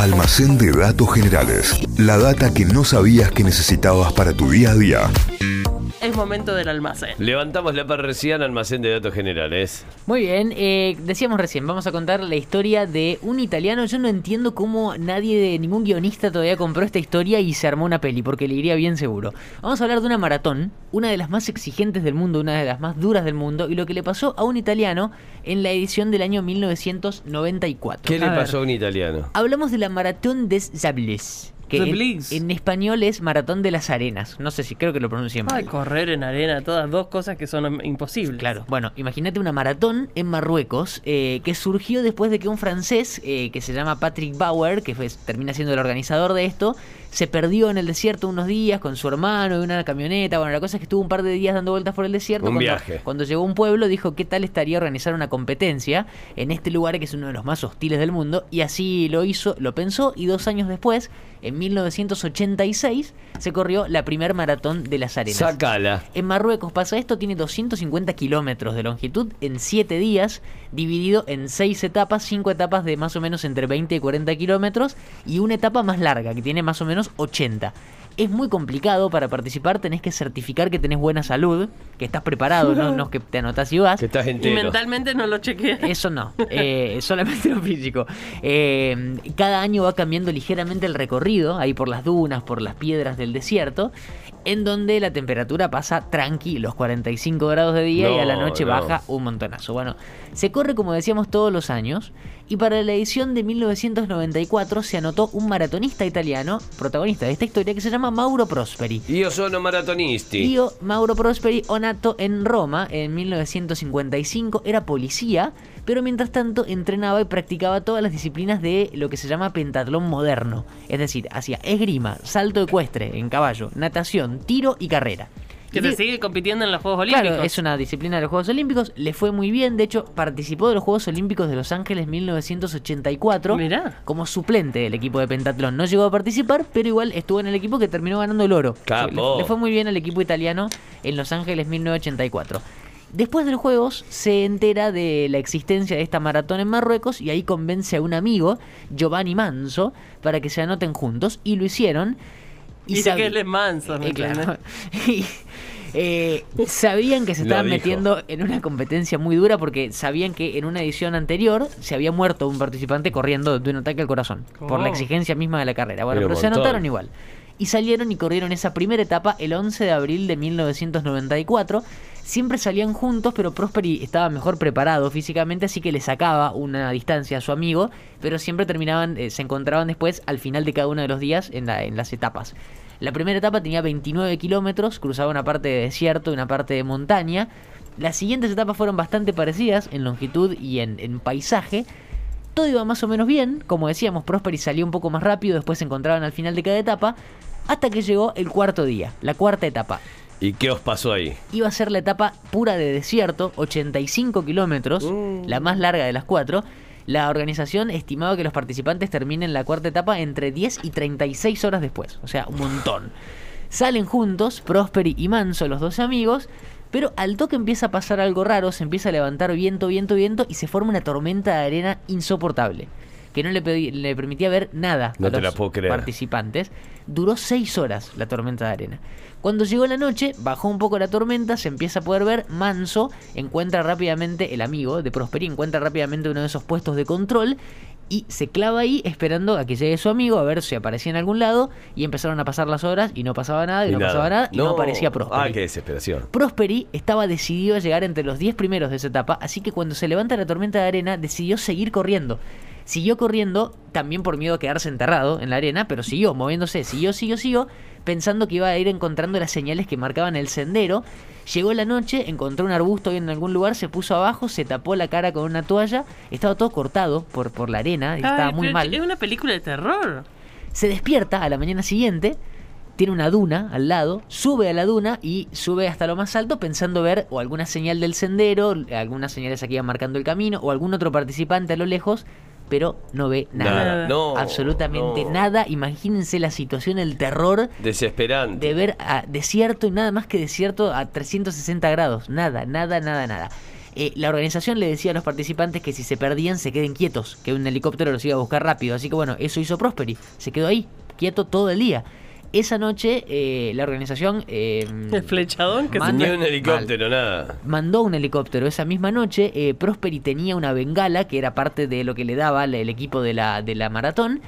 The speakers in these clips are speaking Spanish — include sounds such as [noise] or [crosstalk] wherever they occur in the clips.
Almacén de datos generales. La data que no sabías que necesitabas para tu día a día. Es momento del almacén. Levantamos la parresiana almacén de datos generales. Muy bien, eh, decíamos recién, vamos a contar la historia de un italiano. Yo no entiendo cómo nadie, de ningún guionista todavía compró esta historia y se armó una peli, porque le iría bien seguro. Vamos a hablar de una maratón, una de las más exigentes del mundo, una de las más duras del mundo, y lo que le pasó a un italiano en la edición del año 1994. ¿Qué le ver. pasó a un italiano? Hablamos de la Maratón des Sables. Que en, español es Maratón de las Arenas. No sé si creo que lo pronuncié mal. Ay, correr en arena, todas dos cosas que son im- imposibles. Claro, bueno, imagínate una maratón en Marruecos eh, que surgió después de que un francés eh, que se llama Patrick Bauer, que fue- termina siendo el organizador de esto, se perdió en el desierto unos días con su hermano y una camioneta. Bueno, la cosa es que estuvo un par de días dando vueltas por el desierto. Un cuando, viaje. Cuando llegó a un pueblo dijo qué tal estaría organizar una competencia en este lugar que es uno de los más hostiles del mundo. Y así lo hizo, lo pensó y dos años después, en 1986, se corrió la primer maratón de las arenas. Sacala. En Marruecos pasa esto, tiene 250 kilómetros de longitud en 7 días, dividido en 6 etapas, 5 etapas de más o menos entre 20 y 40 kilómetros y una etapa más larga que tiene más o menos 80. Es muy complicado para participar, tenés que certificar que tenés buena salud, que estás preparado, no, [laughs] no es que te anotás y vas. Que estás Y entero. mentalmente no lo chequeé. Eso no, eh, [laughs] solamente lo físico. Eh, cada año va cambiando ligeramente el recorrido, ahí por las dunas, por las piedras del desierto, en donde la temperatura pasa tranqui, los 45 grados de día y a la No, noche no. baja un montonazo. Bueno, se corre como decíamos todos los años y para la edición de 1994 se anotó un maratonista italiano, protagonista de esta historia, que se llama Mauro Prosperi. Io sono maratonisti. Io Mauro Prosperi o nato en Roma en 1955, era policía, pero mientras tanto entrenaba y practicaba todas las disciplinas de lo que se llama pentatlón moderno, es decir, hacía esgrima, salto ecuestre en caballo, natación, tiro y carrera. Que di- sigue compitiendo en los Juegos Olímpicos. Claro, es una disciplina de los Juegos Olímpicos, le fue muy bien, de hecho participó de los Juegos Olímpicos de Los Ángeles 1984 Mirá. como suplente del equipo de pentatlón. No llegó a participar, pero igual estuvo en el equipo que terminó ganando el oro. Capo. Le, le fue muy bien al equipo italiano en Los Ángeles 1984. Después de los Juegos se entera de la existencia de esta maratón en Marruecos y ahí convence a un amigo, Giovanni Manso, para que se anoten juntos y lo hicieron. Y, sab- que él es manso, ¿me eh, claro. [laughs] Y, eh, sabían que se estaban metiendo en una competencia muy dura porque sabían que en una edición anterior se había muerto un participante corriendo de un ataque al corazón por la Oh. exigencia misma de la carrera. Bueno, pero se anotaron igual. Y salieron y corrieron esa primera etapa el 11 de abril de 1994. Siempre salían juntos, pero Prosperi estaba mejor preparado físicamente, así que le sacaba una distancia a su amigo, pero siempre terminaban, eh, se encontraban después al final de cada uno de los días en, la- en las etapas. La primera etapa tenía 29 kilómetros, cruzaba una parte de desierto y una parte de montaña. Las siguientes etapas fueron bastante parecidas en longitud y en paisaje. Todo iba más o menos bien, como decíamos, Prosperi salió un poco más rápido, después se encontraban al final de cada etapa, hasta que llegó el cuarto día, la cuarta etapa. ¿Y qué os pasó ahí? Iba a ser la etapa pura de desierto, 85 kilómetros, la más larga de las cuatro. La organización estimaba que los participantes terminen la cuarta etapa entre 10 y 36 horas después, o sea, un montón. Salen juntos, Prosperi y Manso, los dos amigos, pero al toque empieza a pasar algo raro, se empieza a levantar viento, viento, viento y se forma una tormenta de arena insoportable, que no le, permitía ver nada No a los la puedo creer. participantes. Duró seis horas la tormenta de arena. Cuando llegó la noche, bajó un poco la tormenta, se empieza a poder ver. Manso encuentra rápidamente, el amigo de Prosperi, encuentra rápidamente uno de esos puestos de control y se clava ahí esperando a que llegue su amigo a ver si aparecía en algún lado. Y empezaron a pasar las horas y no pasaba nada, y, no pasaba nada, y no, aparecía Prosperi. Ah, qué desesperación. Prosperi estaba decidido a llegar entre los 10 primeros de esa etapa, así que cuando se levanta la tormenta de arena decidió seguir corriendo. Siguió corriendo, también por miedo a quedarse enterrado en la arena, pero siguió moviéndose, siguió, siguió, siguió, pensando que iba a ir encontrando las señales que marcaban el sendero. Llegó la noche, encontró un arbusto en algún lugar, se puso abajo, se tapó la cara con una toalla, estaba todo cortado por, por la arena, y estaba muy pero mal. Es una película de terror. Se despierta a la mañana siguiente, tiene una duna al lado, sube a la duna y sube hasta lo más alto pensando ver o alguna señal del sendero, algunas señales aquí iban marcando el camino o algún otro participante a lo lejos, pero no ve nada. Nada. No. Absolutamente no. nada. Imagínense la situación, el terror Desesperante. de ver a desierto y nada más que desierto a 360 grados. Nada, nada, nada, nada. Eh, la organización le decía a los participantes que si se perdían se queden quietos, que un helicóptero los iba a buscar rápido. Así que bueno, eso hizo Prosperi. Se quedó ahí, quieto todo el día. Esa noche eh, la organización eh, El flechadón que Manda- Ni un helicóptero, nada. mandó un helicóptero esa misma noche. eh, Prosperi tenía una bengala que era parte de lo que le daba el equipo de la, de la maratón.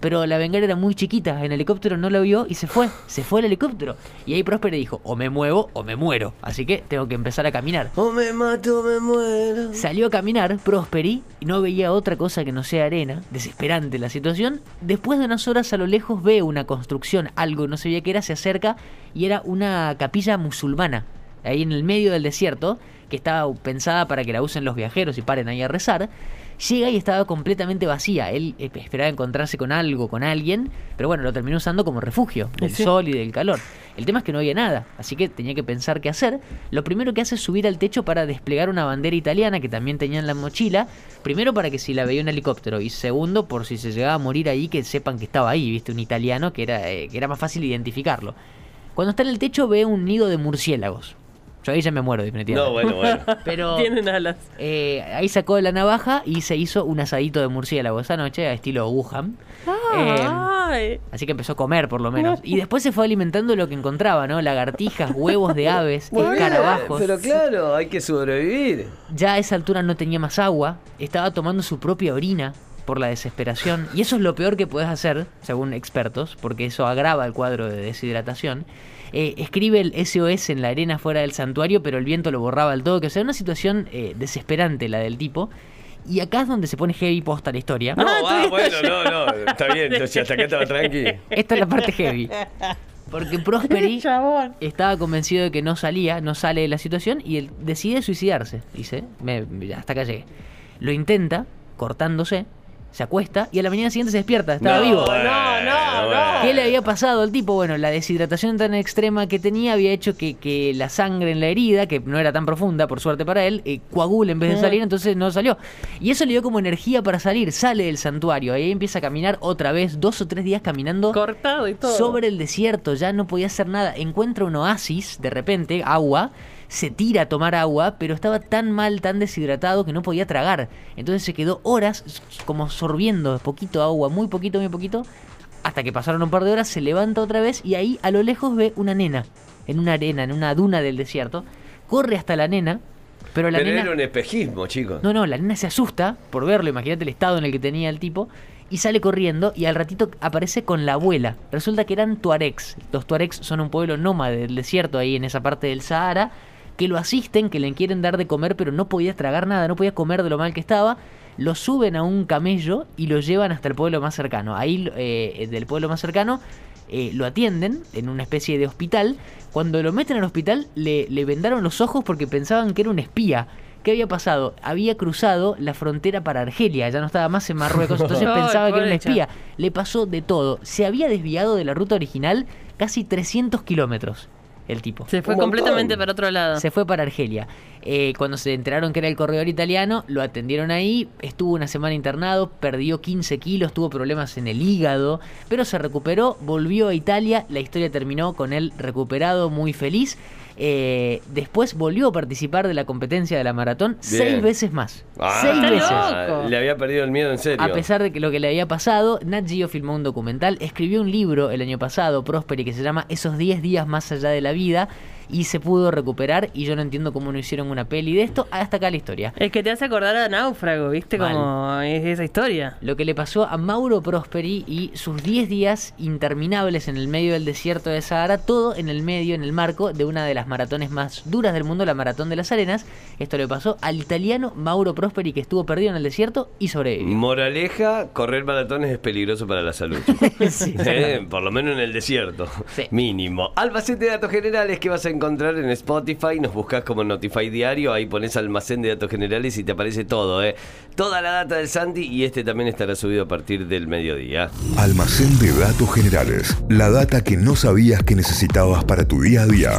Pero la bengala era muy chiquita, el helicóptero no la vio y se fue, se fue el helicóptero. Y ahí Prosperi dijo, o me muevo o me muero, así que tengo que empezar a caminar. O me mato o me muero. Salió a caminar Prosperi y no veía otra cosa que no sea arena, desesperante la situación. Después de unas horas a lo lejos ve una construcción, algo no sabía qué era, se acerca y era una capilla musulmana, ahí en el medio del desierto, que estaba pensada para que la usen los viajeros y paren ahí a rezar. Llega y estaba completamente vacía. Él eh, esperaba encontrarse con algo, con alguien, pero bueno, lo terminó usando como refugio del Sí. sol y del calor. El tema es que no había nada, así que tenía que pensar qué hacer. Lo primero que hace es subir al techo para desplegar una bandera italiana que también tenía en la mochila. Primero para que si la veía un helicóptero y segundo por si se llegaba a morir ahí que sepan que estaba ahí, viste, un italiano que era, eh, que era más fácil identificarlo. Cuando está en el techo ve un nido de murciélagos. Yo ahí ya me muero definitivamente. No, bueno, bueno. [laughs] Pero [laughs] Tienen alas. eh, ahí sacó la navaja y se hizo un asadito de murciélago esa noche, a estilo Wuhan. Eh, Ay. Así que empezó a comer, por lo menos. Y después se fue alimentando lo que encontraba, ¿no? Lagartijas, huevos de aves, [laughs] escarabajos. Pero claro, hay que sobrevivir. Ya a esa altura no tenía más agua. Estaba tomando su propia orina por la desesperación. Y eso es lo peor que puedes hacer, según expertos, porque eso agrava el cuadro de deshidratación. Eh, escribe el SOS en la arena fuera del santuario, pero el viento lo borraba al todo. Que o sea, una situación eh, desesperante la del tipo. Y acá es donde se pone heavy posta la historia. No, Ah, ah, bueno, no no. Está bien, entonces hasta acá estaba tranqui. Esta es la parte heavy. Porque Prosperi [laughs] estaba convencido de que no salía, no sale de la situación y él decide suicidarse. Dice, "Me- hasta acá llegué. Lo intenta, cortándose, se acuesta y a la mañana siguiente se despierta, estaba No, vivo. No, no, no. ¿Qué le había pasado al tipo? Bueno, la deshidratación tan extrema que tenía había hecho que, que la sangre en la herida, que no era tan profunda, por suerte para él, eh, coagule en vez de salir, entonces no salió. Y eso le dio como energía para salir, sale del santuario, ahí empieza a caminar otra vez, dos o tres días caminando Cortado y todo. sobre el desierto, ya no podía hacer nada. Encuentra un oasis, de repente, agua, se tira a tomar agua, pero estaba tan mal, tan deshidratado que no podía tragar. Entonces se quedó horas como sorbiendo poquito agua, muy poquito, muy poquito, hasta que pasaron un par de horas, se levanta otra vez y ahí a lo lejos ve una nena, en una arena, en una duna del desierto. Corre hasta la nena, pero la Pero nena... era un espejismo, chicos. No, no, la nena se asusta por verlo, imagínate el estado en el que tenía el tipo, y sale corriendo y al ratito aparece con la abuela. Resulta que eran tuaregs. Los tuaregs son un pueblo nómade del desierto ahí en esa parte del Sahara, que lo asisten, que le quieren dar de comer, pero no podía tragar nada, no podía comer de lo mal que estaba. Lo suben a un camello y lo llevan hasta el pueblo más cercano. Ahí, eh, del pueblo más cercano, eh, lo atienden en una especie de hospital. Cuando lo meten al hospital, le, le vendaron los ojos porque pensaban que era un espía. ¿Qué había pasado? Había cruzado la frontera para Argelia, ya no estaba más en Marruecos, [laughs] entonces pensaba que era un espía. Le pasó de todo. Se había desviado de la ruta original casi 300 kilómetros el tipo. Se fue completamente para otro lado. Se fue para Argelia. Eh, cuando se enteraron que era el corredor italiano, lo atendieron ahí, estuvo una semana internado, perdió 15 kilos, tuvo problemas en el hígado, pero se recuperó, volvió a Italia, la historia terminó con él recuperado, muy feliz. Eh, después volvió a participar de la competencia de la maratón Bien. seis veces más. Ah, seis veces. loco. Le había perdido el miedo en serio. A pesar de que lo que le había pasado, Nat Geo filmó un documental, escribió un libro el año pasado, Prosperi, que se llama Esos 10 días más allá de la vida, y se pudo recuperar, y yo no entiendo cómo no hicieron una peli de esto, hasta acá la historia. Es que te hace acordar a Náufrago, ¿viste? Mal. Como es esa historia. Lo que le pasó a Mauro Prosperi y sus 10 días interminables en el medio del desierto de Sahara, todo en el medio, en el marco de una de las maratones más duras del mundo, la Maratón de las Arenas. Esto le pasó al italiano Mauro Prosperi, que estuvo perdido en el desierto y sobrevivió. Moraleja, correr maratones es peligroso para la salud. [laughs] Sí, Eh, Por lo menos en el desierto. Sí. Mínimo. Almacén de datos generales que vas a encontrar en Spotify. Nos buscas como Notify Diario. Ahí pones almacén de datos generales y te aparece todo. ¿eh? Toda la data del Santi. Y este también estará subido a partir del mediodía. Almacén de datos generales. La data que no sabías que necesitabas para tu día a día.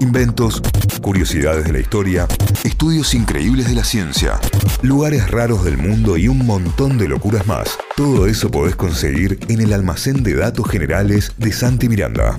Inventos, curiosidades de la historia, estudios increíbles de la ciencia, lugares raros del mundo y un montón de locuras más. Todo eso podés conseguir en el almacén de datos generales de Santi Miranda.